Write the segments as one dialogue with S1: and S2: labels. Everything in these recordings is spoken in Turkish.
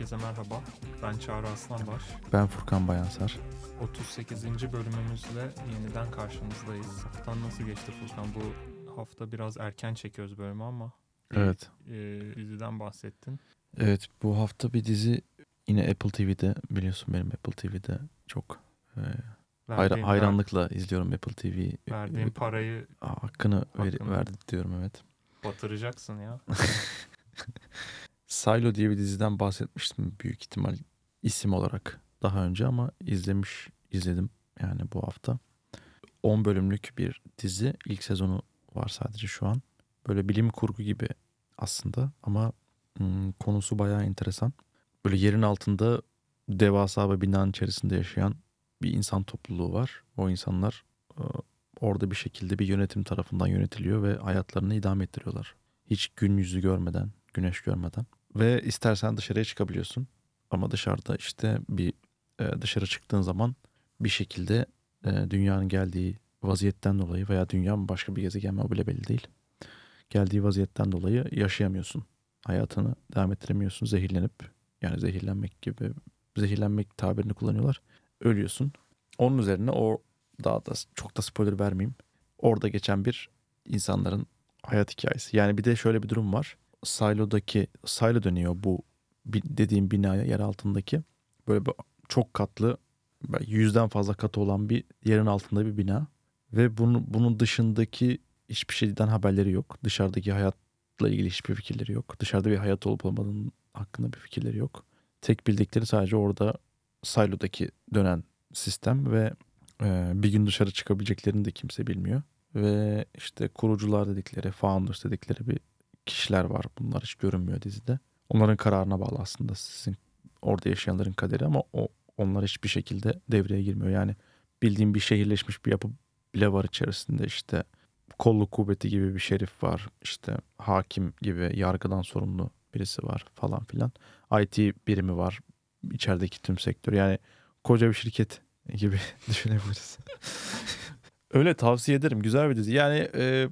S1: Herkese merhaba. Ben Çağrı Aslanbaş.
S2: Ben Furkan Bayansar.
S1: 38. bölümümüzle yeniden karşınızdayız. Haftan nasıl geçti Furkan? Bu hafta biraz erken çekiyoruz bölümü ama
S2: Evet.
S1: e, diziden bahsettin.
S2: Evet bu hafta bir dizi yine Apple TV'de biliyorsun benim Apple TV'de çok e, hayra-
S1: Verdiğin-
S2: hayranlıkla izliyorum Apple TV.
S1: Verdiğin
S2: E,
S1: parayı
S2: Aa, hakkını, ver-
S1: Hakkını.
S2: verdi diyorum evet.
S1: batıracaksın ya.
S2: Silo diye bir diziden bahsetmiştim büyük ihtimal isim olarak daha önce ama izlemiş izledim yani bu hafta. 10 bölümlük bir dizi. İlk sezonu var sadece şu an. Böyle bilim kurgu gibi aslında ama hmm, konusu bayağı enteresan. Böyle yerin altında devasa bir binanın içerisinde yaşayan bir insan topluluğu var. O insanlar e, orada bir şekilde bir yönetim tarafından yönetiliyor ve hayatlarını idame ettiriyorlar. Hiç gün yüzü görmeden, güneş görmeden. Ve istersen dışarıya çıkabiliyorsun. Ama dışarıda işte bir e, dışarı çıktığın zaman bir şekilde e, dünyanın geldiği vaziyetten dolayı veya dünyanın başka bir gezegen mi o bile belli değil. Geldiği vaziyetten dolayı yaşayamıyorsun. Hayatını devam ettiremiyorsun zehirlenip yani zehirlenmek gibi zehirlenmek tabirini kullanıyorlar. Ölüyorsun. Onun üzerine o daha da çok da spoiler vermeyeyim. Orada geçen bir insanların hayat hikayesi. Yani bir de şöyle bir durum var. Silo'daki silo dönüyor bu dediğim binaya yer altındaki. Böyle çok katlı yüzden fazla katı olan bir yerin altında bir bina. Ve bunu, bunun dışındaki hiçbir şeyden haberleri yok. Dışarıdaki hayatla ilgili hiçbir fikirleri yok. Dışarıda bir hayat olup olmadığının hakkında bir fikirleri yok. Tek bildikleri sadece orada silo'daki dönen sistem ve e, bir gün dışarı çıkabileceklerini de kimse bilmiyor. Ve işte kurucular dedikleri, founders dedikleri bir kişiler var. Bunlar hiç görünmüyor dizide. Onların kararına bağlı aslında sizin orada yaşayanların kaderi ama o onlar hiçbir şekilde devreye girmiyor. Yani bildiğim bir şehirleşmiş bir yapı bile var içerisinde işte kolluk kuvveti gibi bir şerif var. İşte hakim gibi yargıdan sorumlu birisi var falan filan. IT birimi var. içerideki tüm sektör. Yani koca bir şirket gibi düşünebiliriz. Öyle tavsiye ederim. Güzel bir dizi. Yani e,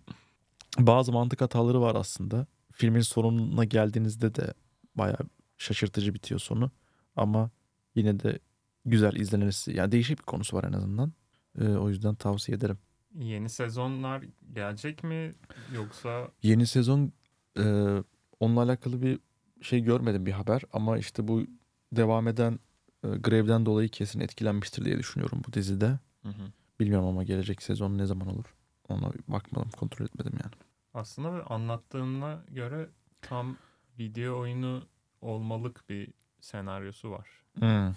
S2: bazı mantık hataları var aslında. Filmin sonuna geldiğinizde de bayağı şaşırtıcı bitiyor sonu. Ama yine de güzel izlenirsi. Yani değişik bir konusu var en azından. E, o yüzden tavsiye ederim.
S1: Yeni sezonlar gelecek mi yoksa
S2: Yeni sezon e, onunla alakalı bir şey görmedim bir haber. Ama işte bu devam eden e, grevden dolayı kesin etkilenmiştir diye düşünüyorum bu dizide. Bilmiyorum ama gelecek sezon ne zaman olur? Ona bir bakmadım, kontrol etmedim yani.
S1: aslında anlattığına göre tam video oyunu olmalık bir senaryosu var.
S2: Hmm.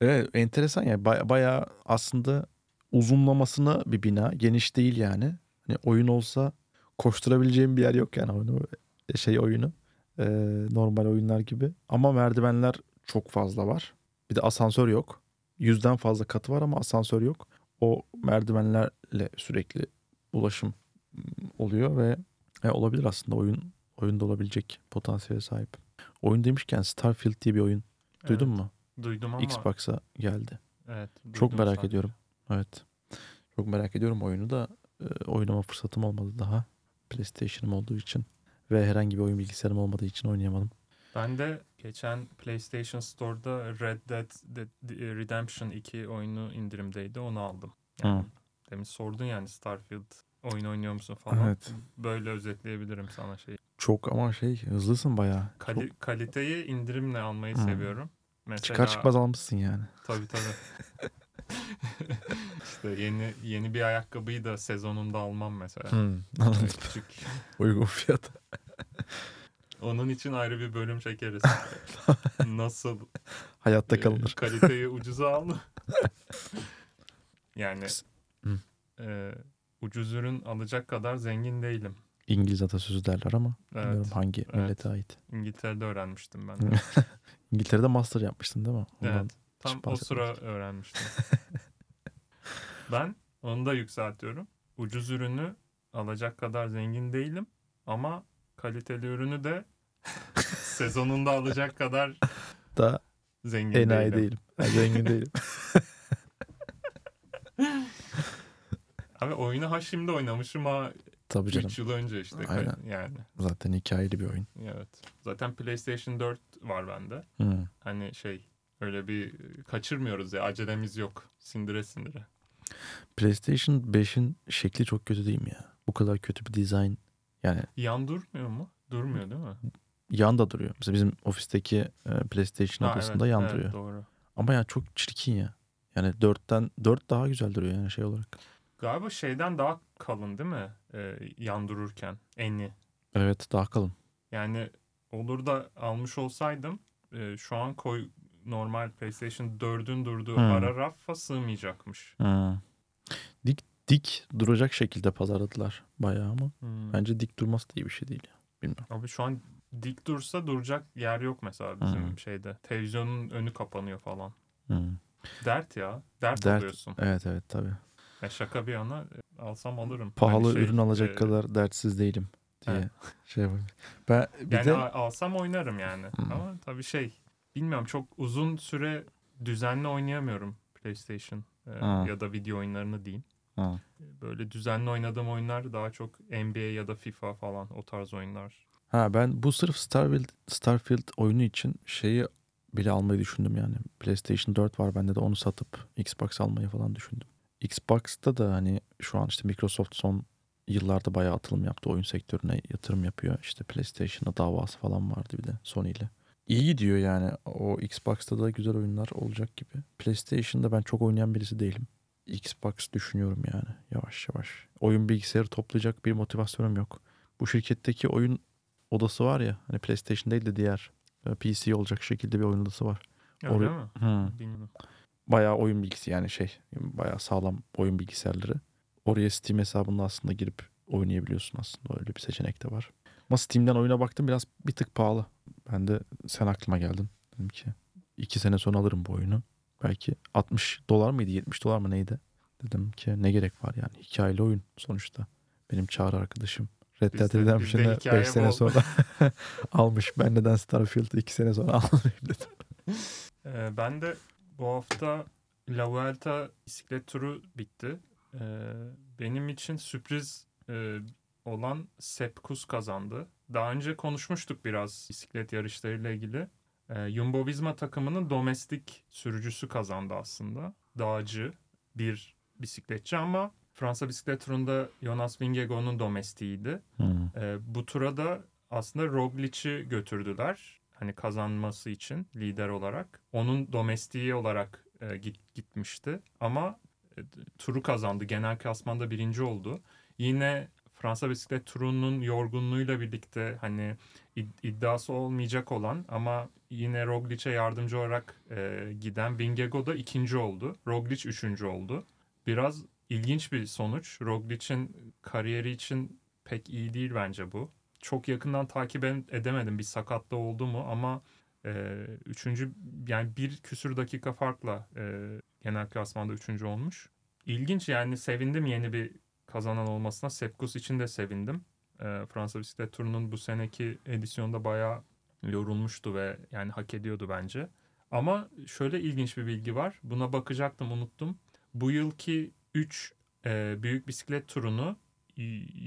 S2: Evet enteresan yani Baya- bayağı aslında uzunlamasına bir bina geniş değil yani. Hani oyun olsa koşturabileceğim bir yer yok yani oyunu şey oyunu Ee, normal oyunlar gibi ama merdivenler çok fazla var. Bir de asansör yok. Yüzden fazla katı var ama asansör yok. O merdivenlerle sürekli ulaşım oluyor ve e, olabilir aslında oyun oyunda olabilecek potansiyele sahip. Oyun demişken Starfield diye bir oyun duydun
S1: Evet,
S2: mu?
S1: Duydum ama
S2: Xbox'a geldi.
S1: evet.
S2: Çok merak
S1: sadece.
S2: ediyorum. Evet. Çok merak ediyorum oyunu da e, oynama fırsatım olmadı daha. PlayStation'ım olduğu için ve herhangi bir oyun bilgisayarım olmadığı için oynayamadım.
S1: Ben de geçen PlayStation Store'da Red Dead Redemption 2 oyunu indirimdeydi. Onu aldım. Yani
S2: Hı.
S1: demin sordun yani Starfield oyun oynuyor musun falan.
S2: Evet.
S1: Böyle özetleyebilirim sana şeyi.
S2: Çok ama şey hızlısın bayağı.
S1: Kali-
S2: Çok
S1: kaliteyi indirimle almayı
S2: Hı.
S1: seviyorum. Mesela
S2: çıkar çıkmaz almışsın yani.
S1: Tabii tabii. işte yeni yeni bir ayakkabıyı da sezonunda almam mesela.
S2: Anladım.
S1: Küçük.
S2: Uygun fiyat.
S1: Onun için ayrı bir bölüm çekeriz. Nasıl
S2: Hayatta
S1: e,
S2: kalınır.
S1: kaliteyi ucuza al. yani e, ucuz ürün alacak kadar zengin değilim.
S2: İngiliz atasözü derler ama bilmiyorum
S1: Evet.
S2: hangi
S1: evet.
S2: millete ait.
S1: İngiltere'de öğrenmiştim ben. De.
S2: İngiltere'de master yapmıştın değil mi? Ondan
S1: Evet. Tam o sıra öğrenmiştim. ben onu da yükseltiyorum. Ucuz ürünü alacak kadar zengin değilim ama kaliteli ürünü de sezonunda alacak kadar
S2: da
S1: zengin
S2: enayi
S1: değilim.
S2: değilim. Zengin değilim.
S1: Abi oyunu ha şimdi oynamışım ha
S2: Tabii canım.
S1: 3 yıl önce işte.
S2: Aynen.
S1: Yani
S2: Zaten hikayeli bir oyun.
S1: evet. Zaten PlayStation 4 var bende.
S2: Hı.
S1: Hani şey öyle bir kaçırmıyoruz ya acelemiz yok. Sindire sindire.
S2: PlayStation 5'in şekli çok kötü değil mi ya? Bu kadar kötü bir dizayn. Yani
S1: Yan durmuyor mu? Durmuyor değil mi?
S2: Yan da duruyor. Mesela bizim ofisteki e, PlayStation
S1: Ha,
S2: odasında
S1: evet,
S2: yan
S1: evet,
S2: duruyor.
S1: Doğru.
S2: Ama ya çok çirkin ya. Yani 4'ten 4 daha güzel duruyor yani şey olarak.
S1: Galiba şeyden daha kalın değil mi? Ee, yan dururken eni.
S2: Evet daha kalın.
S1: Yani olur da almış olsaydım e, şu an koy normal PlayStation 4'ün durduğu
S2: Hmm.
S1: ara rafa sığmayacakmış.
S2: Hı. Dik dik duracak şekilde pazarladılar bayağı ama
S1: Hmm.
S2: bence dik durması da iyi bir şey değil ya. Bilmiyorum.
S1: Abi şu an dik dursa duracak yer yok mesela bizim
S2: Hmm.
S1: şeyde. Televizyonun önü kapanıyor falan.
S2: Hı.
S1: Dert ya. Dert,
S2: Dert.
S1: alıyorsun.
S2: Evet evet tabii.
S1: Ya şaka bir yana e, alsam alırım.
S2: Pahalı
S1: Hani şey,
S2: ürün alacak
S1: e,
S2: kadar dertsiz değilim diye
S1: Evet.
S2: şey yapayım. Ben bir
S1: Yani
S2: de
S1: alsam oynarım yani.
S2: Hmm.
S1: Ama tabii şey bilmiyorum çok uzun süre düzenli oynayamıyorum PlayStation e,
S2: Ha.
S1: ya da video oyunlarını diyeyim.
S2: Ha.
S1: Böyle düzenli oynadığım oyunlar daha çok NBA ya da FIFA falan o tarz oyunlar.
S2: Ha ben bu sırf Starfield, Starfield oyunu için şeyi bile almayı düşündüm yani. PlayStation 4 var bende de onu satıp Xbox almayı falan düşündüm. Xbox'ta da hani şu an işte Microsoft son yıllarda bayağı atılım yaptı. Oyun sektörüne yatırım yapıyor. İşte PlayStation'a davası falan vardı bir de Sony ile. İyi gidiyor yani. O Xbox'ta da güzel oyunlar olacak gibi. PlayStation'da ben çok oynayan birisi değilim. Xbox düşünüyorum yani yavaş yavaş. Oyun bilgisayarı toplayacak bir motivasyonum yok. Bu şirketteki oyun odası var ya hani PlayStation değil de diğer e, PC olacak şekilde bir oyun odası var.
S1: Öyle
S2: Oraya-
S1: mi?
S2: Hı.
S1: Bilmiyorum.
S2: Bayağı oyun bilgisi yani şey bayağı sağlam oyun bilgisayarları. Oraya Steam hesabında aslında girip oynayabiliyorsun aslında öyle bir seçenek de var. Ama Steam'den oyuna baktım biraz bir tık pahalı. Ben de sen aklıma geldin. Dedim ki iki sene sonra alırım bu oyunu. Belki 60 dolar mıydı 70 dolar mı neydi? Dedim ki ne gerek var yani hikayeli oyun sonuçta. Benim çağrı arkadaşım. Red Dead Redemption'ı
S1: hikaye
S2: 5 sene
S1: bol.
S2: sonra almış. Ben neden Starfield'ı 2 sene sonra almayayım dedim.
S1: Ee, ben de bu hafta La Vuelta bisiklet turu bitti. Ee, benim için sürpriz e, olan Sepp Kuss kazandı. Daha önce konuşmuştuk biraz bisiklet yarışlarıyla ilgili. Ee, Jumbo Visma takımının domestik sürücüsü kazandı aslında. Dağcı bir bisikletçi ama Fransa bisiklet turunda Jonas Vingegaard'un domestiğiydi.
S2: Hmm.
S1: Ee, bu tura da aslında Roglic'i götürdüler. Hani kazanması için lider olarak. Onun domestiği olarak e, git, gitmişti. Ama e, turu kazandı. Genel klasmanda birinci oldu. Yine Fransa bisiklet turunun yorgunluğuyla birlikte hani id- iddiası olmayacak olan ama yine Roglic'e yardımcı olarak e, giden Vingegaard da ikinci oldu. Roglic üçüncü oldu. Biraz ilginç bir sonuç. Roglic'in kariyeri için pek iyi değil bence bu. Çok yakından takip edemedim bir sakatlığı oldu mu ama e, üçüncü yani bir küsür dakika farkla e, genel klasmanda üçüncü olmuş. İlginç yani sevindim yeni bir kazanan olmasına. Sepkus için de sevindim. E, Fransa bisiklet turunun bu seneki edisyonda bayağı yorulmuştu ve yani hak ediyordu bence. Ama şöyle ilginç bir bilgi var. Buna bakacaktım unuttum. Bu yılki 3 büyük bisiklet turunu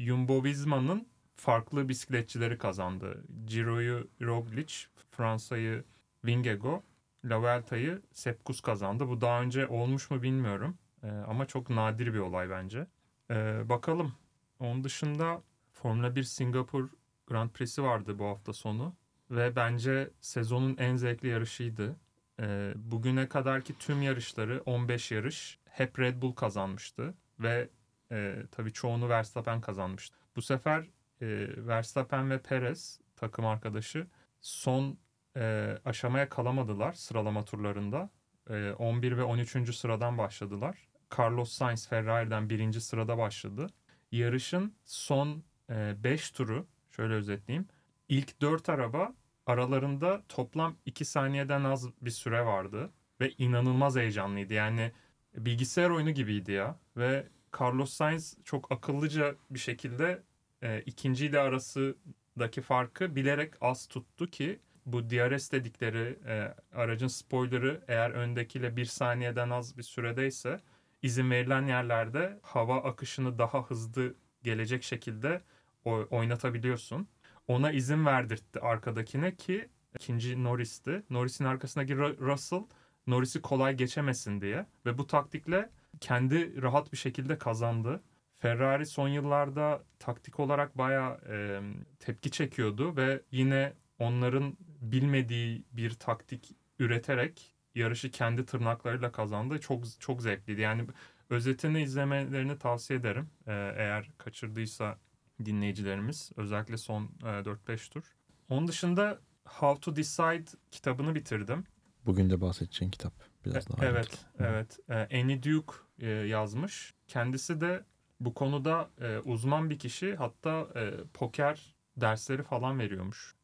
S1: Jumbo Visma'nın farklı bisikletçileri kazandı. Giro'yu Roglic, Fransa'yı Vingegaard, La Vuelta'yı Sepp Kuss kazandı. Bu daha önce olmuş mu bilmiyorum. Ee, ama çok nadir bir olay bence. Ee, bakalım. Onun dışında Formula 1 Singapur Grand Prix'si vardı bu hafta sonu. Ve bence sezonun en zevkli yarışıydı. Ee, bugüne kadarki tüm yarışları 15 yarış hep Red Bull kazanmıştı. Ve e, tabii çoğunu Verstappen kazanmıştı. Bu sefer e, Verstappen ve Perez takım arkadaşı son e, aşamaya kalamadılar sıralama turlarında. E, 11 ve 13. sıradan başladılar. Carlos Sainz Ferrari'den birinci sırada başladı. Yarışın son 5 turu şöyle özetleyeyim. İlk 4 araba aralarında toplam 2 saniyeden az bir süre vardı. Ve inanılmaz heyecanlıydı. Yani bilgisayar oyunu gibiydi ya. Ve Carlos Sainz çok akıllıca bir şekilde e, ikinciyle arasındaki farkı bilerek az tuttu ki bu DRS dedikleri e, aracın spoilerı eğer öndekiyle bir saniyeden az bir süredeyse izin verilen yerlerde hava akışını daha hızlı gelecek şekilde oynatabiliyorsun. Ona izin verdirtti arkadakine ki ikinci Norris'ti. Norris'in arkasındaki Ru- Russell Norris'i kolay geçemesin diye ve bu taktikle kendi rahat bir şekilde kazandı. Ferrari son yıllarda taktik olarak bayağı e, tepki çekiyordu ve yine onların bilmediği bir taktik üreterek yarışı kendi tırnaklarıyla kazandı. Çok çok zevkliydi. Yani özetini izlemelerini tavsiye ederim. E, eğer kaçırdıysa dinleyicilerimiz özellikle son e, 4-5 tur. Onun dışında How to Decide kitabını bitirdim.
S2: Bugün de bahsedeceğin kitap. Biraz daha.
S1: E, Evet, evet. E, Annie Duke e, yazmış. Kendisi de bu konuda uzman bir kişi. Hatta poker dersleri falan veriyormuş.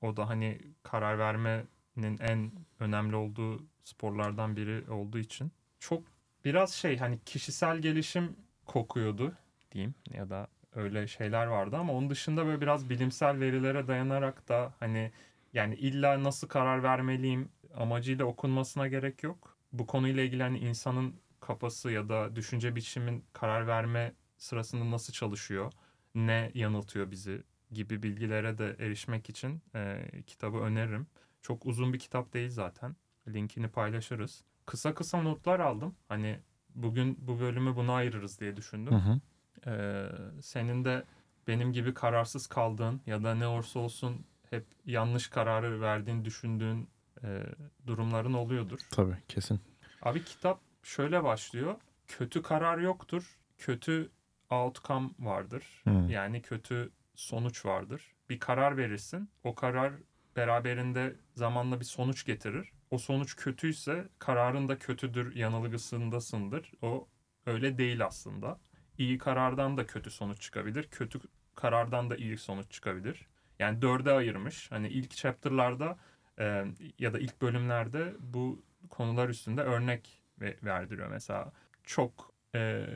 S1: O da hani karar vermenin en önemli olduğu sporlardan biri olduğu için. Çok biraz şey hani kişisel gelişim kokuyordu diyeyim ya da öyle şeyler vardı ama onun dışında böyle biraz bilimsel verilere dayanarak da hani yani illa nasıl karar vermeliyim amacıyla okunmasına gerek yok. Bu konuyla ilgili hani insanın kafası ya da düşünce biçimin karar verme sırasında nasıl çalışıyor, ne yanıltıyor bizi gibi bilgilere de erişmek için e, kitabı öneririm. Çok uzun bir kitap değil zaten. Linkini paylaşırız. Kısa kısa notlar aldım. Hani bugün bu bölümü buna ayırırız diye düşündüm.
S2: Hı hı.
S1: Ee, senin de benim gibi kararsız kaldığın ya da ne olursa olsun hep yanlış kararı verdiğin düşündüğün e, durumların oluyordur.
S2: Tabii kesin.
S1: Abi kitap şöyle başlıyor. Kötü karar yoktur. Kötü outcome vardır.
S2: Hı.
S1: Yani kötü sonuç vardır. Bir karar verirsin. O karar beraberinde zamanla bir sonuç getirir. O sonuç kötüyse kararın da kötüdür yanılgısındasındır. O öyle değil aslında. İyi karardan da kötü sonuç çıkabilir. Kötü karardan da iyi sonuç çıkabilir. Yani dörde ayırmış. Hani ilk chapter'larda e, ya da ilk bölümlerde bu konular üstünde örnek ve- verdiriyor. Mesela çok e,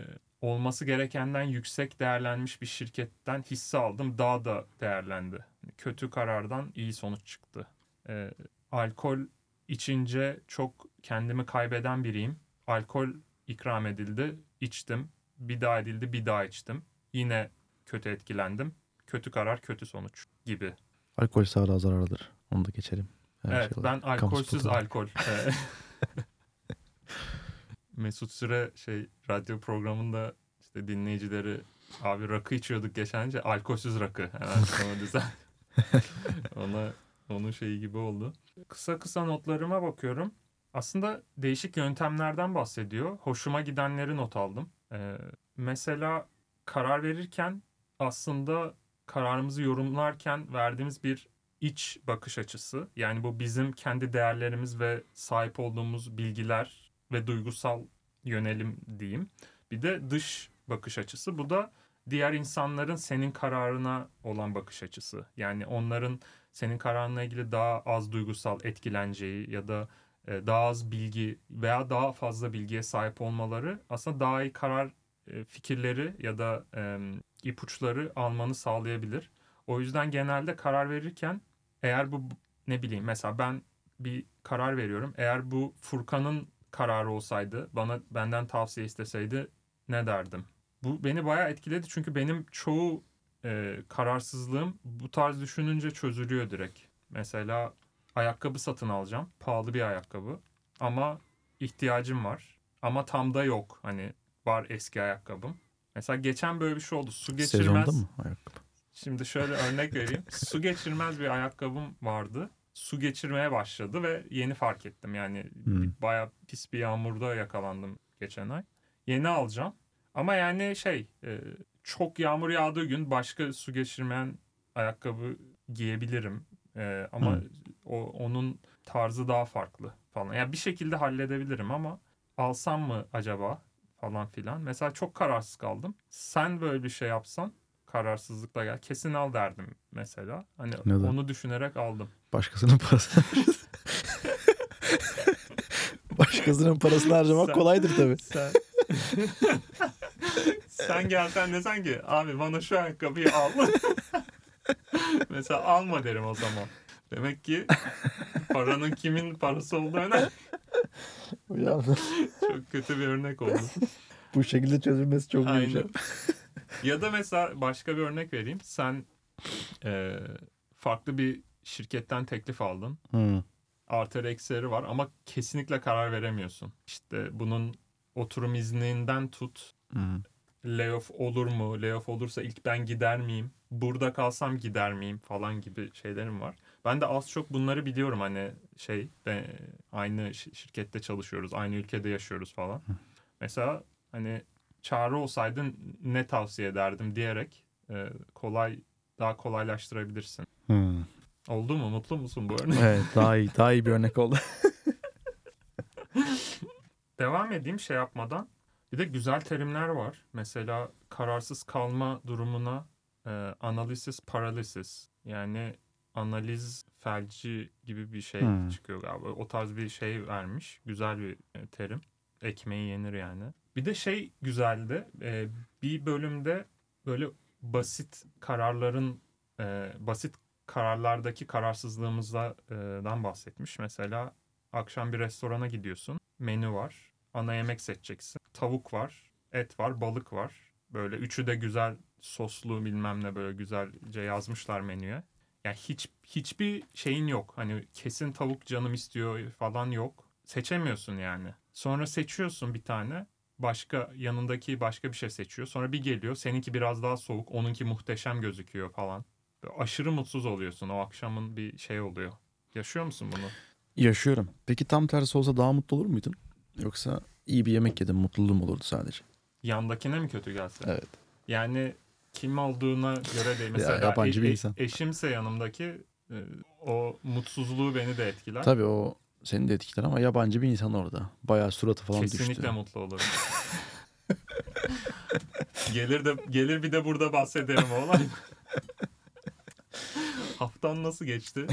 S1: olması gerekenden yüksek değerlenmiş bir şirketten hisse aldım. Daha da değerlendi. Kötü karardan iyi sonuç çıktı. E, alkol içince çok kendimi kaybeden biriyim. Alkol ikram edildi, içtim. Bir daha edildi, bir daha içtim. Yine kötü etkilendim. Kötü karar, kötü sonuç gibi.
S2: Alkol sağlığa zararlıdır. Onu da geçelim. Her
S1: evet,
S2: şey
S1: ben alkolsüz alkol. Ee, Mesut Süre şey radyo programında işte dinleyicileri abi rakı içiyorduk geçence alkolsüz rakı hemen sonra düzen. Ona onun şeyi gibi oldu. Kısa kısa notlarıma bakıyorum. Aslında değişik yöntemlerden bahsediyor. Hoşuma gidenleri not aldım. Ee, mesela karar verirken aslında kararımızı yorumlarken verdiğimiz bir iç bakış açısı. Yani bu bizim kendi değerlerimiz ve sahip olduğumuz bilgiler ve duygusal yönelim diyeyim. Bir de dış bakış açısı. Bu da diğer insanların senin kararına olan bakış açısı. Yani onların senin kararına ilgili daha az duygusal etkileneceği ya da e, daha az bilgi veya daha fazla bilgiye sahip olmaları aslında daha iyi karar e, fikirleri ya da ipuçları almanı sağlayabilir. O yüzden genelde karar verirken eğer bu ne bileyim mesela ben bir karar veriyorum. Eğer bu Furkan'ın kararı olsaydı, bana benden tavsiye isteseydi ne derdim? Bu beni bayağı etkiledi çünkü benim çoğu e, kararsızlığım bu tarz düşününce çözülüyor direkt. Mesela ayakkabı satın alacağım. Pahalı bir ayakkabı. Ama ihtiyacım var. Ama tam da yok. Hani var eski ayakkabım. Mesela geçen böyle bir şey oldu. Su geçirmez.
S2: Sezonda mı ayakkabı?
S1: Şimdi şöyle örnek vereyim. Su geçirmez bir ayakkabım vardı. Su geçirmeye başladı ve yeni fark ettim. Yani
S2: Hmm.
S1: bayağı pis bir yağmurda yakalandım geçen ay. Yeni alacağım. Ama yani şey e, çok yağmur yağdığı gün başka su geçirmeyen ayakkabı giyebilirim. E, ama
S2: Hmm.
S1: o onun tarzı daha farklı falan. Yani bir şekilde halledebilirim ama alsam mı acaba falan filan. Mesela çok kararsız kaldım. Sen böyle bir şey yapsan kararsızlıkla gel. Kesin al derdim mesela. Hani
S2: Neden?
S1: onu düşünerek aldım.
S2: Başkasının parasını Başkasının parasını harcamak
S1: Sen-
S2: kolaydır tabii.
S1: Sen Sen gelsen desen ki abi bana şu ayakkabıyı al. Mesela alma derim o zaman. Demek ki paranın kimin parası olduğu önemli. Çok kötü bir örnek oldu.
S2: bu şekilde çözülmesi çok iyi.
S1: Ya da mesela başka bir örnek vereyim. Sen e, farklı bir şirketten teklif aldın.
S2: Hı.
S1: Artı eksileri var ama kesinlikle karar veremiyorsun. İşte bunun oturum izninden tut.
S2: Hı.
S1: Layoff olur mu? Layoff olursa ilk ben gider miyim? Burada kalsam gider miyim? Falan gibi şeylerim var. Ben de az çok bunları biliyorum hani şey ben aynı şi- şirkette çalışıyoruz, aynı ülkede yaşıyoruz falan. Mesela hani çağrı olsaydın ne tavsiye ederdim diyerek e, kolay daha kolaylaştırabilirsin.
S2: Hı.
S1: Oldu mu? Mutlu musun bu örnek?
S2: Evet daha iyi, daha iyi bir örnek oldu.
S1: Devam edeyim şey yapmadan. Bir de güzel terimler var. Mesela kararsız kalma durumuna e, analysis paralysis yani analiz felci gibi bir şey
S2: Hmm.
S1: çıkıyor galiba. O tarz bir şey vermiş. Güzel bir e, terim. Ekmeği yenir yani. Bir de şey güzeldi. E, bir bölümde böyle basit kararların e, basit kararlardaki kararsızlığımızdan bahsetmiş. Mesela akşam bir restorana gidiyorsun. Menü var. Ana yemek seçeceksin. Tavuk var, et var, balık var. Böyle üçü de güzel soslu bilmem ne böyle güzelce yazmışlar menüye. Yani hiç hiçbir şeyin yok. Hani kesin tavuk canım istiyor falan yok. Seçemiyorsun yani. Sonra seçiyorsun bir tane. Başka yanındaki başka bir şey seçiyor. Sonra bir geliyor. Seninki biraz daha soğuk. Onunki muhteşem gözüküyor falan. Böyle aşırı mutsuz oluyorsun. O akşamın bir şey oluyor. Yaşıyor musun bunu?
S2: Yaşıyorum. Peki tam tersi olsa daha mutlu olur muydun? Yoksa iyi bir yemek yedim mutluluğum olurdu sadece.
S1: Yandakine mi kötü gelse?
S2: Evet.
S1: Yani kim olduğuna göre değil. Mesela
S2: yabancı bir insan.
S1: eşimse yanımdaki e, o mutsuzluğu beni de etkiler.
S2: Tabii o seni de etkiler ama yabancı bir insan orada. Bayağı suratı falan
S1: Kesinlikle
S2: düştü.
S1: mutlu olurum. gelir de gelir bir de burada bahsederim olay. Haftan nasıl geçti?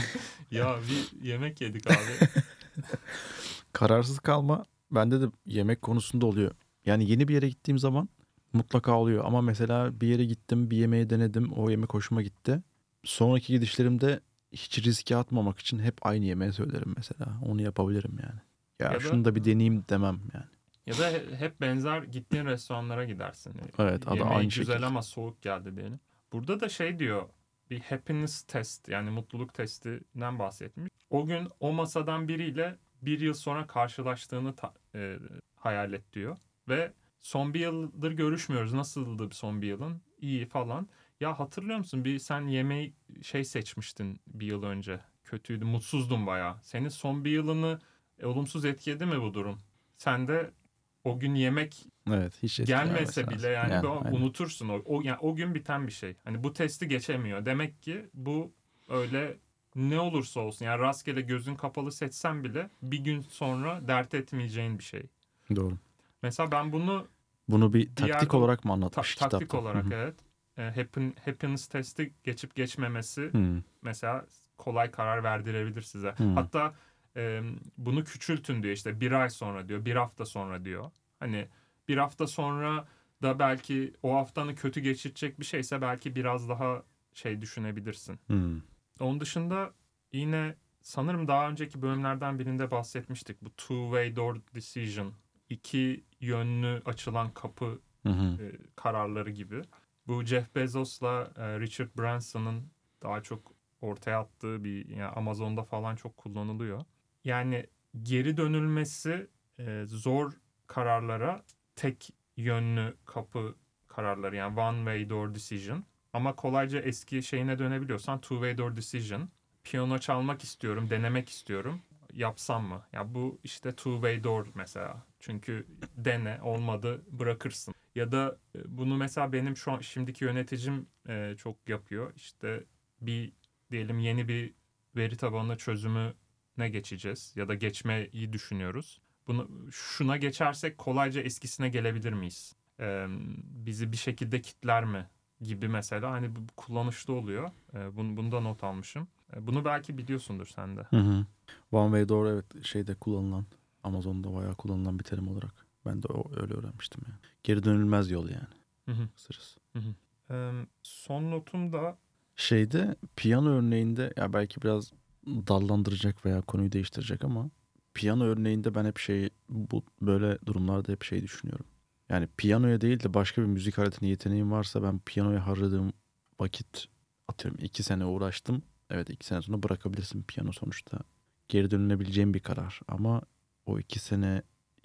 S1: ya bir yemek yedik abi.
S2: Kararsız kalma bende de yemek konusunda oluyor. Yani yeni bir yere gittiğim zaman mutlaka oluyor. Ama mesela bir yere gittim, bir yemeği denedim. O yemek hoşuma gitti. Sonraki gidişlerimde hiç riske atmamak için hep aynı yemeği söylerim mesela. Onu yapabilirim yani. Ya,
S1: Ya da-
S2: şunu da bir deneyeyim demem yani.
S1: Ya da he- hep benzer gittiğin restoranlara gidersin.
S2: Evet, adı
S1: Yemeği
S2: aynı
S1: güzel
S2: şekilde.
S1: ama soğuk geldi diyelim. Burada da şey diyor bir happiness test yani mutluluk testinden bahsetmiş. O gün o masadan biriyle bir yıl sonra karşılaştığını ta- e, hayal et diyor. Ve son bir yıldır görüşmüyoruz. Nasıldı son bir yılın? İyi falan. Ya hatırlıyor musun bir sen yemeği şey seçmiştin bir yıl önce. Kötüydü, mutsuzdun bayağı. Senin son bir yılını e, olumsuz etkiledi mi bu durum? Sen de o gün yemek
S2: Evet hiç
S1: gelmese bile yani, bu-
S2: aynen.
S1: unutursun o, o yani o gün biten bir şey. Hani bu testi geçemiyor. Demek ki bu öyle ne olursa olsun yani rastgele gözün kapalı seçsen bile bir gün sonra dert etmeyeceğin bir şey.
S2: Doğru.
S1: Mesela ben bunu
S2: Bunu bir
S1: Bir
S2: taktik olarak mı
S1: ta-
S2: anlatmış
S1: taktik
S2: kitapta?
S1: olarak
S2: Hı hı.
S1: evet e, happen, happiness testi geçip geçmemesi
S2: Hı.
S1: mesela kolay karar verdirebilir size.
S2: Hı.
S1: Hatta e, bunu küçültün diyor işte bir ay sonra diyor bir hafta sonra diyor. Hani bir hafta sonra da belki o haftanı kötü geçirecek bir şeyse belki biraz daha şey düşünebilirsin.
S2: Hı.
S1: Onun dışında yine sanırım daha önceki bölümlerden birinde bahsetmiştik. Bu two-way door decision. iki yönlü açılan kapı
S2: Hı hı.
S1: e, kararları gibi. Bu Jeff Bezos'la e, Richard Branson'ın daha çok ortaya attığı bir yani Amazon'da falan çok kullanılıyor. Yani geri dönülmesi e, zor kararlara tek yönlü kapı kararları yani one way door decision. Ama kolayca eski şeyine dönebiliyorsan two way door decision. Piyano çalmak istiyorum, denemek istiyorum. Yapsam mı? Ya bu işte two way door mesela. Çünkü dene olmadı bırakırsın. Ya da e, bunu mesela benim şu an şimdiki yöneticim e, çok yapıyor. İşte bir diyelim yeni bir veri tabanı çözümü ne geçeceğiz ya da geçmeyi düşünüyoruz. Bunu şuna geçersek kolayca eskisine gelebilir miyiz? Ee, bizi bir şekilde kitler mi gibi mesela hani bu kullanışlı oluyor. Ee, bunu, bunu da not almışım. Ee, bunu belki biliyorsundur sen de.
S2: Hı hı. One way door evet şeyde kullanılan Amazon'da bayağı kullanılan bir terim olarak. Ben de o, öyle öğrenmiştim yani. Geri dönülmez yol yani.
S1: Hı hı.
S2: Kısırız.
S1: Ee, son notum da
S2: Şeyde piyano örneğinde ya belki biraz dallandıracak veya konuyu değiştirecek ama piyano örneğinde ben hep şey bu böyle durumlarda hep şey düşünüyorum. Yani piyanoya değil de başka bir müzik aletine yeteneğim varsa ben piyanoya harcadığım vakit atıyorum iki sene uğraştım. evet iki sene sonra bırakabilirsin piyano sonuçta. Geri dönülebileceğin bir karar ama o iki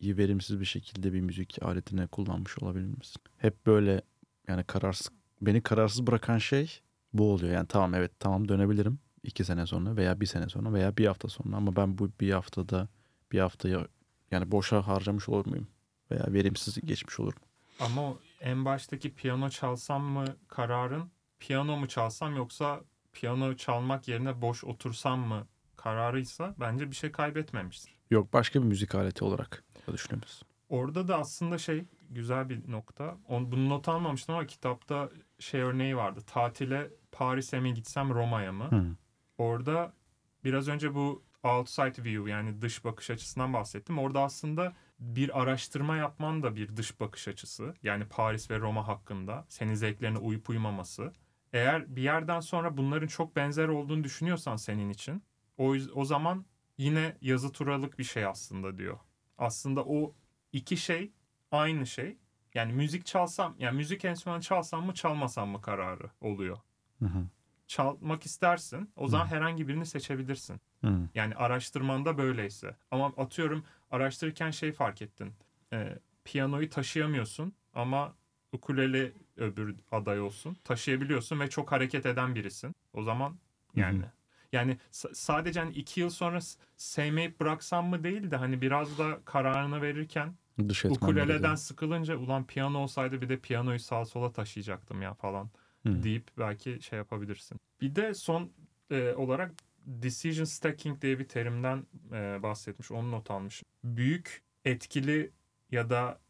S2: seneyi verimsiz bir şekilde bir müzik aletine kullanmış olabilir misin? Hep böyle yani kararsız beni kararsız bırakan şey bu oluyor. Yani tamam evet tamam dönebilirim iki sene sonra veya bir sene sonra veya bir hafta sonra ama ben bu bir haftada bir haftaya yani boşa harcamış olur muyum? Veya verimsiz geçmiş olur mu?
S1: Ama en baştaki piyano çalsam mı kararın piyano mu çalsam yoksa piyano çalmak yerine boş otursam mı kararıysa bence bir şey kaybetmemiştir.
S2: Yok başka bir müzik aleti olarak da düşünüyoruz.
S1: Orada da aslında şey güzel bir nokta. On, bunu not almamıştım ama kitapta şey örneği vardı. Tatile Paris'e mi gitsem Roma'ya mı?
S2: Hı.
S1: Orada biraz önce bu outside view yani dış bakış açısından bahsettim. Orada aslında bir araştırma yapman da bir dış bakış açısı. Yani Paris ve Roma hakkında senin zevklerine uyup uymaması. Eğer bir yerden sonra bunların çok benzer olduğunu düşünüyorsan senin için o, o zaman yine yazı turalık bir şey aslında diyor. Aslında o iki şey aynı şey. Yani müzik çalsam, yani müzik enstrümanı çalsam mı çalmasam mı kararı oluyor.
S2: Hı hı.
S1: Çalmak istersin. O zaman
S2: Hı.
S1: herhangi birini seçebilirsin.
S2: Hı.
S1: Yani araştırmanda böyleyse. Ama atıyorum araştırırken şey fark ettin. Ee, piyanoyu taşıyamıyorsun ama ukulele öbür aday olsun. Taşıyabiliyorsun ve çok hareket eden birisin. O zaman yani
S2: Hı hı.
S1: Yani sa- sadece hani iki yıl sonra sevmeyip bıraksam mı değil de hani biraz da kararını verirken
S2: Dış
S1: ukuleleden sıkılınca ulan piyano olsaydı bir de piyanoyu sağa sola taşıyacaktım ya falan
S2: Hı.
S1: deyip belki şey yapabilirsin. Bir de son e, olarak decision stacking diye bir terimden e, bahsetmiş. Onu not almış. Büyük etkili ya da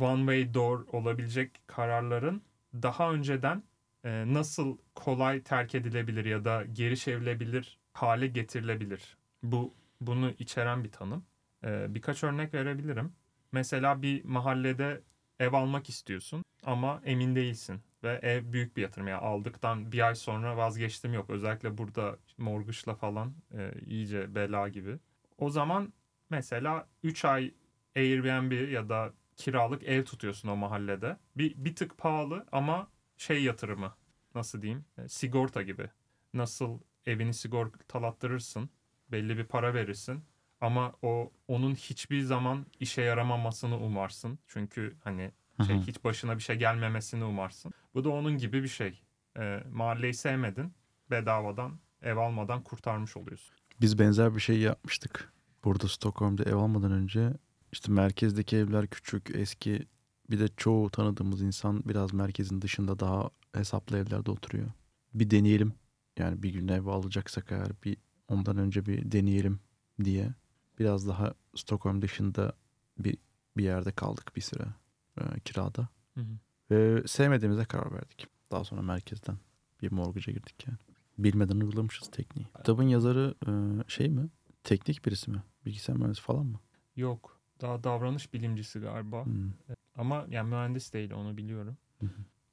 S1: one way door olabilecek kararların daha önceden e, nasıl kolay terk edilebilir ya da geri çevrilebilir hale getirilebilir. Bu bunu içeren bir tanım. E, birkaç örnek verebilirim. Mesela bir mahallede ev almak istiyorsun ama emin değilsin ve ev büyük bir yatırım yani aldıktan bir ay sonra vazgeçtim yok özellikle burada mortgage'la falan e, iyice bela gibi. O zaman mesela 3 ay Airbnb ya da kiralık ev tutuyorsun o mahallede. Bir, bir tık pahalı ama şey yatırımı nasıl diyeyim e, sigorta gibi. Nasıl evini sigortalattırırsın belli bir para verirsin ama o onun hiçbir zaman işe yaramamasını umarsın. Çünkü hani şey
S2: hı.
S1: hiç başına bir şey gelmemesini umarsın. Bu da onun gibi bir şey. Ee, mahalleyi sevmedin, bedavadan ev almadan kurtarmış oluyorsun.
S2: Biz benzer bir şey yapmıştık. Burada Stockholm'da ev almadan önce işte merkezdeki evler küçük, eski. Bir de çoğu tanıdığımız insan biraz merkezin dışında daha hesaplı evlerde oturuyor. Bir deneyelim. Yani bir gün ev alacaksak eğer bir ondan önce bir deneyelim diye. Biraz daha Stockholm dışında bir bir yerde kaldık bir süre e, kirada. Ve sevmediğimize karar verdik. Daha sonra merkezden bir mortgage'a girdik yani. Bilmeden uygulamışız tekniği. Kitabın yazarı e, şey mi? Teknik birisi mi? Bilgisayar mühendisi falan mı?
S1: Yok. Daha davranış bilimcisi galiba.
S2: Hmm.
S1: Ama yani mühendis değil onu biliyorum.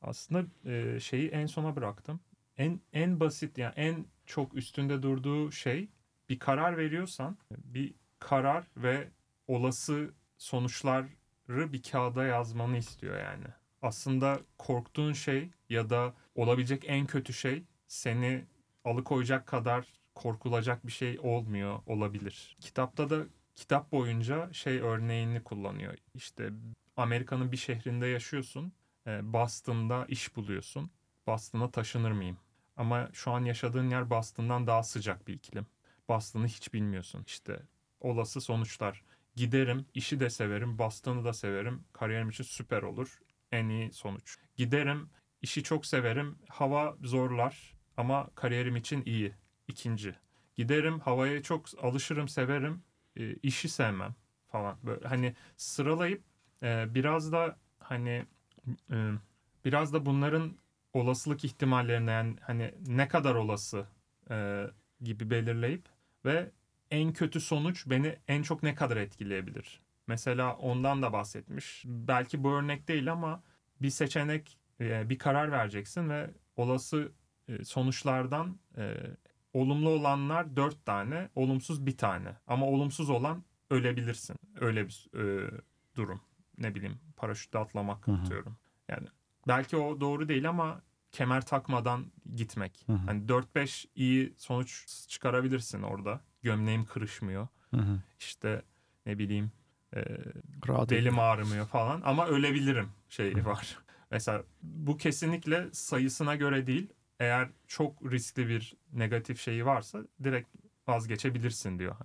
S1: Aslında e, şeyi en sona bıraktım. En en basit yani en çok üstünde durduğu şey bir karar veriyorsan bir karar ve olası sonuçları bir kağıda yazmanı istiyor yani. Aslında korktuğun şey ya da olabilecek en kötü şey seni alıkoyacak kadar korkulacak bir şey olmuyor olabilir. Kitapta da kitap boyunca şey örneğini kullanıyor. İşte Amerika'nın bir şehrinde yaşıyorsun. E, Boston'da iş buluyorsun. Boston'a taşınır mıyım? Ama şu an yaşadığın yer Boston'dan daha sıcak bir iklim. Boston'ı hiç bilmiyorsun. İşte olası sonuçlar. Giderim, işi de severim, Boston'ı da severim. Kariyerim için süper olur. En iyi sonuç. Giderim, işi çok severim. Hava zorlar ama kariyerim için iyi. İkinci. Giderim, havaya çok alışırım, severim. E, işi sevmem falan. Böyle hani sıralayıp e, biraz da hani e, biraz da bunların olasılık ihtimallerine yani hani ne kadar olası e, gibi belirleyip ve en kötü sonuç beni en çok ne kadar etkileyebilir? Mesela ondan da bahsetmiş. Belki bu örnek değil ama bir seçenek, e, bir karar vereceksin ve olası sonuçlardan olumlu olanlar dört tane, olumsuz bir tane. Ama olumsuz olan ölebilirsin. Öyle bir durum. Ne bileyim paraşütle atlamak
S2: Hı hı.
S1: diyorum. Yani belki o doğru değil ama kemer takmadan gitmek.
S2: Hı hı.
S1: Hani 4-5 iyi sonuç çıkarabilirsin orada. Gömleğim kırışmıyor.
S2: Hı hı.
S1: İşte ne bileyim e,
S2: Rahat
S1: belim
S2: edin.
S1: ağrımıyor falan ama ölebilirim şeyi var. Mesela bu kesinlikle sayısına göre değil. Eğer çok riskli bir negatif şeyi varsa direkt vazgeçebilirsin diyor.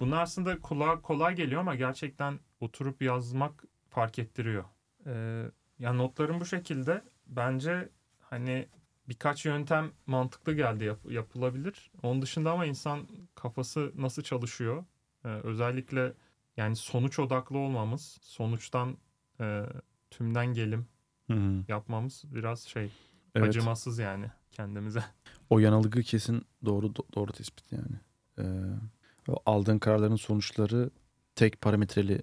S1: Bunlar aslında kulağa kolay geliyor ama gerçekten oturup yazmak fark ettiriyor. Ee, ya notlarım bu şekilde. Bence hani birkaç yöntem mantıklı geldi yap- yapılabilir. Onun dışında ama insan kafası nasıl çalışıyor? Ee, özellikle yani sonuç odaklı olmamız, sonuçtan e, tümden gelim
S2: Hı hı.
S1: yapmamız biraz şey
S2: Evet.
S1: acımasız yani kendimize.
S2: O yanılgı kesin doğru do- doğru tespit yani. Ee, aldığın kararların sonuçları tek parametreyle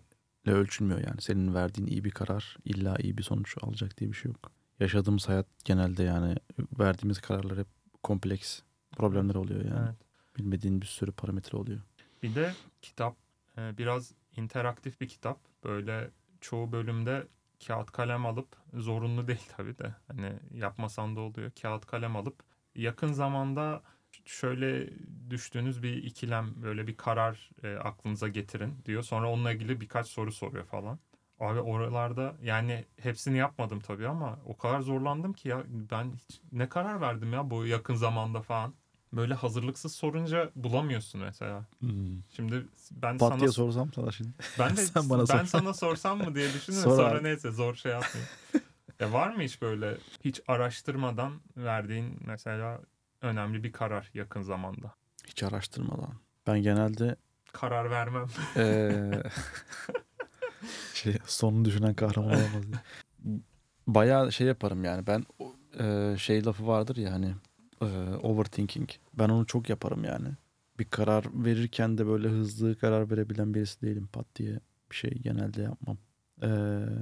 S2: ölçülmüyor yani. Senin verdiğin iyi bir karar illa iyi bir sonuç alacak diye bir şey yok. Yaşadığımız hayat genelde yani verdiğimiz kararlar hep kompleks problemler oluyor yani.
S1: Evet.
S2: Bilmediğin bir sürü parametre oluyor.
S1: Bir de kitap e, biraz interaktif bir kitap. Böyle çoğu bölümde kağıt kalem alıp zorunlu değil tabii de hani yapmasan da oluyor. Kağıt kalem alıp yakın zamanda şöyle düştüğünüz bir ikilem böyle bir karar e, aklınıza getirin diyor. Sonra onunla ilgili birkaç soru soruyor falan. Abi oralarda yani hepsini yapmadım tabii ama o kadar zorlandım ki ya ben hiç ne karar verdim ya bu yakın zamanda falan. Böyle hazırlıksız sorunca bulamıyorsun mesela. Şimdi ben
S2: Pat
S1: sana
S2: diye sorsam sana şimdi.
S1: ben de
S2: Sen bana
S1: ben
S2: sor.
S1: sana sorsam mı diye düşündüm.
S2: Sor
S1: Sonra
S2: abi.
S1: neyse zor şey yapmayayım. ya var mı hiç böyle hiç araştırmadan verdiğin mesela önemli bir karar yakın zamanda?
S2: Hiç araştırmadan. Ben genelde
S1: Karar vermem.
S2: Eee şey, sonunu düşünen kahraman olamaz. Bayağı şey yaparım yani. Ben eee, şey lafı vardır ya hani eee, overthinking. Ben onu çok yaparım yani. Bir karar verirken de böyle hızlı karar verebilen birisi değilim. Pat diye bir şey genelde yapmam. Eee,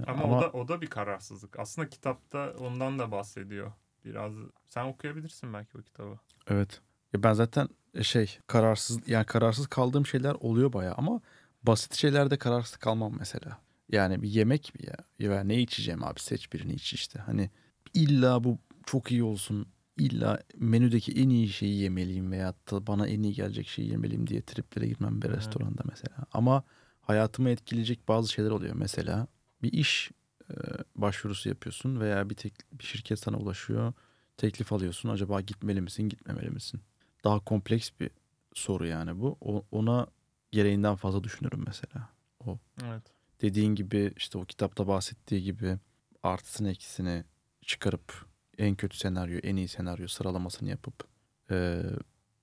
S1: Ama,
S2: ama
S1: o da o da bir kararsızlık. Aslında kitapta ondan da bahsediyor. Biraz sen okuyabilirsin belki o kitabı.
S2: evet. Ya ben zaten şey kararsız yani kararsız kaldığım şeyler oluyor bayağı ama basit şeylerde kararsız kalmam mesela. Yani bir yemek mi ya? Ya ne içeceğim abi seç birini iç işte. Hani illa bu çok iyi olsun. İlla menüdeki en iyi şeyi yemeliyim veya da bana en iyi gelecek şeyi yemeliyim diye triplere girmem bir restoranda mesela. Ama hayatımı etkileyecek bazı şeyler oluyor. Mesela bir iş e, başvurusu yapıyorsun veya bir, tek, bir şirket sana ulaşıyor. Teklif alıyorsun. Acaba gitmeli misin, gitmemeli misin? Daha kompleks bir soru yani bu. O- ona gereğinden fazla düşünürüm mesela.
S1: Evet.
S2: Dediğin gibi işte o kitapta bahsettiği gibi artısını eksisini çıkarıp en kötü senaryo, en iyi senaryo sıralamasını yapıp e,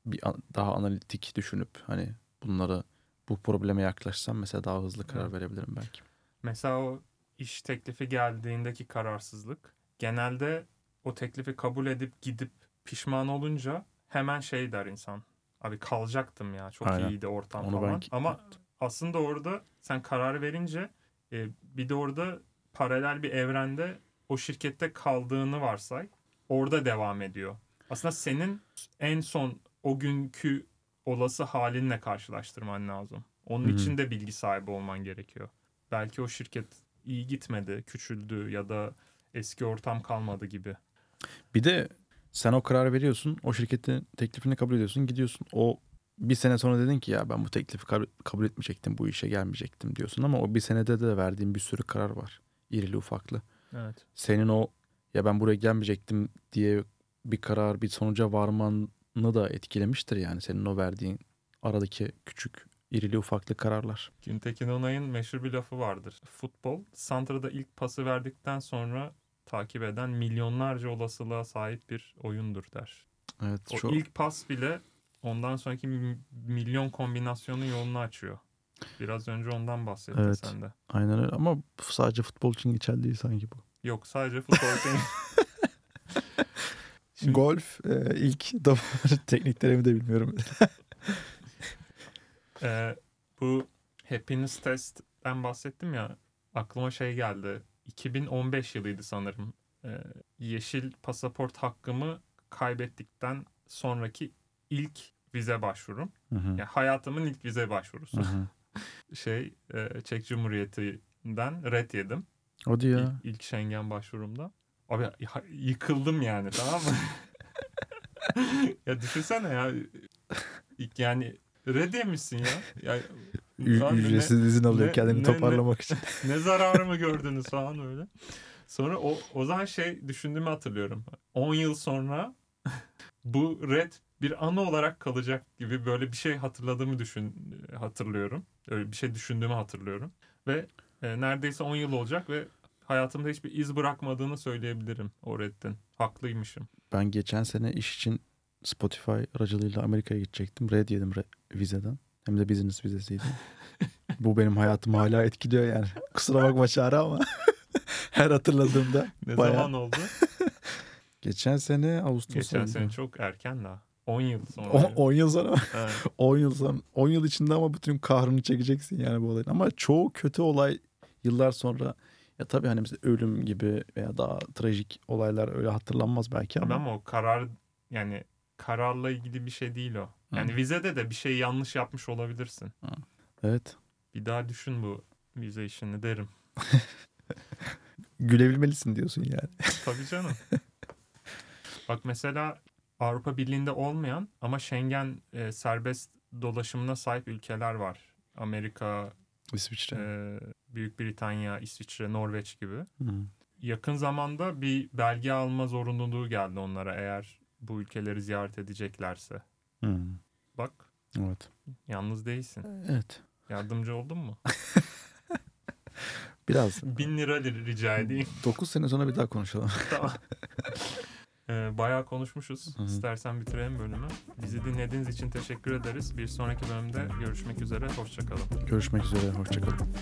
S2: bir daha analitik düşünüp hani bunları bu probleme yaklaşsam mesela daha hızlı karar
S1: Evet.
S2: verebilirim belki.
S1: Mesela o iş teklifi geldiğindeki kararsızlık genelde o teklifi kabul edip gidip pişman olunca hemen şey der insan. Abi kalacaktım ya çok
S2: Aynen.
S1: iyiydi ortam
S2: Onu ben
S1: falan.
S2: ki-
S1: Ama aslında orada sen karar verince e, bir de orada paralel bir evrende o şirkette kaldığını varsay. Orada devam ediyor. Aslında senin en son o günkü olası halinle karşılaştırman lazım. Onun
S2: hı.
S1: için de bilgi sahibi olman gerekiyor. Belki o şirket iyi gitmedi, küçüldü ya da eski ortam kalmadı gibi.
S2: Bir de sen o kararı veriyorsun. O şirketin teklifini kabul ediyorsun. Gidiyorsun. O bir sene sonra dedin ki ya ben bu teklifi kabul etmeyecektim. Bu işe gelmeyecektim diyorsun. Ama o bir senede de verdiğin bir sürü karar var. İrili ufaklı.
S1: Evet.
S2: Senin o ya ben buraya gelmeyecektim diye bir karar bir sonuca varmanı da etkilemiştir yani. Senin o verdiğin aradaki küçük irili ufaklı kararlar.
S1: Güntekin Onay'ın meşhur bir lafı vardır. Futbol, Santra'da ilk pası verdikten sonra takip eden milyonlarca olasılığa sahip bir oyundur der.
S2: Evet
S1: O
S2: çok
S1: ilk pas bile ondan sonraki mi- milyon kombinasyonun yolunu açıyor. Biraz önce ondan bahsettin
S2: Evet.
S1: sen de.
S2: aynen öyle ama sadece futbol için geçerli değil sanki bu.
S1: Yok sadece futbol için. Şimdi-
S2: Golf e, ilk tekniklerimi de bilmiyorum.
S1: Ee, bu happiness test'ten bahsettim ya aklıma şey geldi. 2015 yılıydı sanırım. Ee, yeşil pasaport hakkımı kaybettikten sonraki ilk vize başvurum.
S2: Hı hı.
S1: Yani hayatımın ilk vize başvurusu.
S2: Hı hı.
S1: Şey e, Çek Cumhuriyeti'nden red yedim.
S2: O diyor.
S1: İlk, ilk Schengen başvurumda. Abi yıkıldım yani tamam mı? ya düşünsene ya. Yani red yemişsin ya. ya
S2: Ü-
S1: abi ne-
S2: ücretsiz izin alıyor
S1: ne-
S2: kendini
S1: ne-
S2: toparlamak için.
S1: ne zararı mı gördünüz falan öyle. Sonra o, o zaman şey düşündüğümü hatırlıyorum. 10 yıl sonra bu red bir anı olarak kalacak gibi böyle bir şey hatırladığımı düşün hatırlıyorum. Öyle bir şey düşündüğümü hatırlıyorum. Ve e, neredeyse 10 yıl olacak ve hayatımda hiçbir iz bırakmadığını söyleyebilirim o reddin. Haklıymışım.
S2: Ben geçen sene iş için Spotify aracılığıyla Amerika'ya gidecektim. Red yedim re- vizeden. Hem de business vizesiydi. Bu benim hayatımı hala etkiliyor yani. Kusura bakma Çağrı ama her hatırladığımda
S1: Ne
S2: bayağı.
S1: zaman oldu?
S2: Geçen sene Ağustos
S1: Geçen sene çok erken daha. 10 yıl sonra.
S2: O- 10 yıl sonra
S1: Evet.
S2: 10 yıl sonra 10 yıl içinde ama bütün kahrını çekeceksin yani bu olayın. Ama çoğu kötü olay yıllar sonra ya tabii hani mesela ölüm gibi veya daha trajik olaylar öyle hatırlanmaz belki ama.
S1: ama o karar yani kararla ilgili bir şey değil o. Yani
S2: Hı.
S1: vizede de bir şey yanlış yapmış olabilirsin.
S2: Evet.
S1: Bir daha düşün bu vize işini derim.
S2: Gülebilmelisin diyorsun yani.
S1: Tabii canım. Bak mesela Avrupa Birliği'nde olmayan ama Schengen e, serbest dolaşımına sahip ülkeler var. Amerika,
S2: İsviçre.
S1: e, Büyük Britanya, İsviçre, Norveç gibi.
S2: Hı.
S1: Yakın zamanda bir belge alma zorunluluğu geldi onlara eğer bu ülkeleri ziyaret edeceklerse.
S2: Hı.
S1: Bak
S2: Evet.
S1: yalnız değilsin.
S2: Evet.
S1: Yardımcı oldun mu?
S2: Biraz
S1: Bin lira rica edeyim.
S2: 9 sene sonra bir daha konuşalım.
S1: tamam. Ee, bayağı konuşmuşuz. İstersen bitirelim bölümü. Bizi dinlediğiniz için teşekkür ederiz. Bir sonraki bölümde görüşmek üzere. Hoşçakalın.
S2: Görüşmek üzere. Hoşçakalın.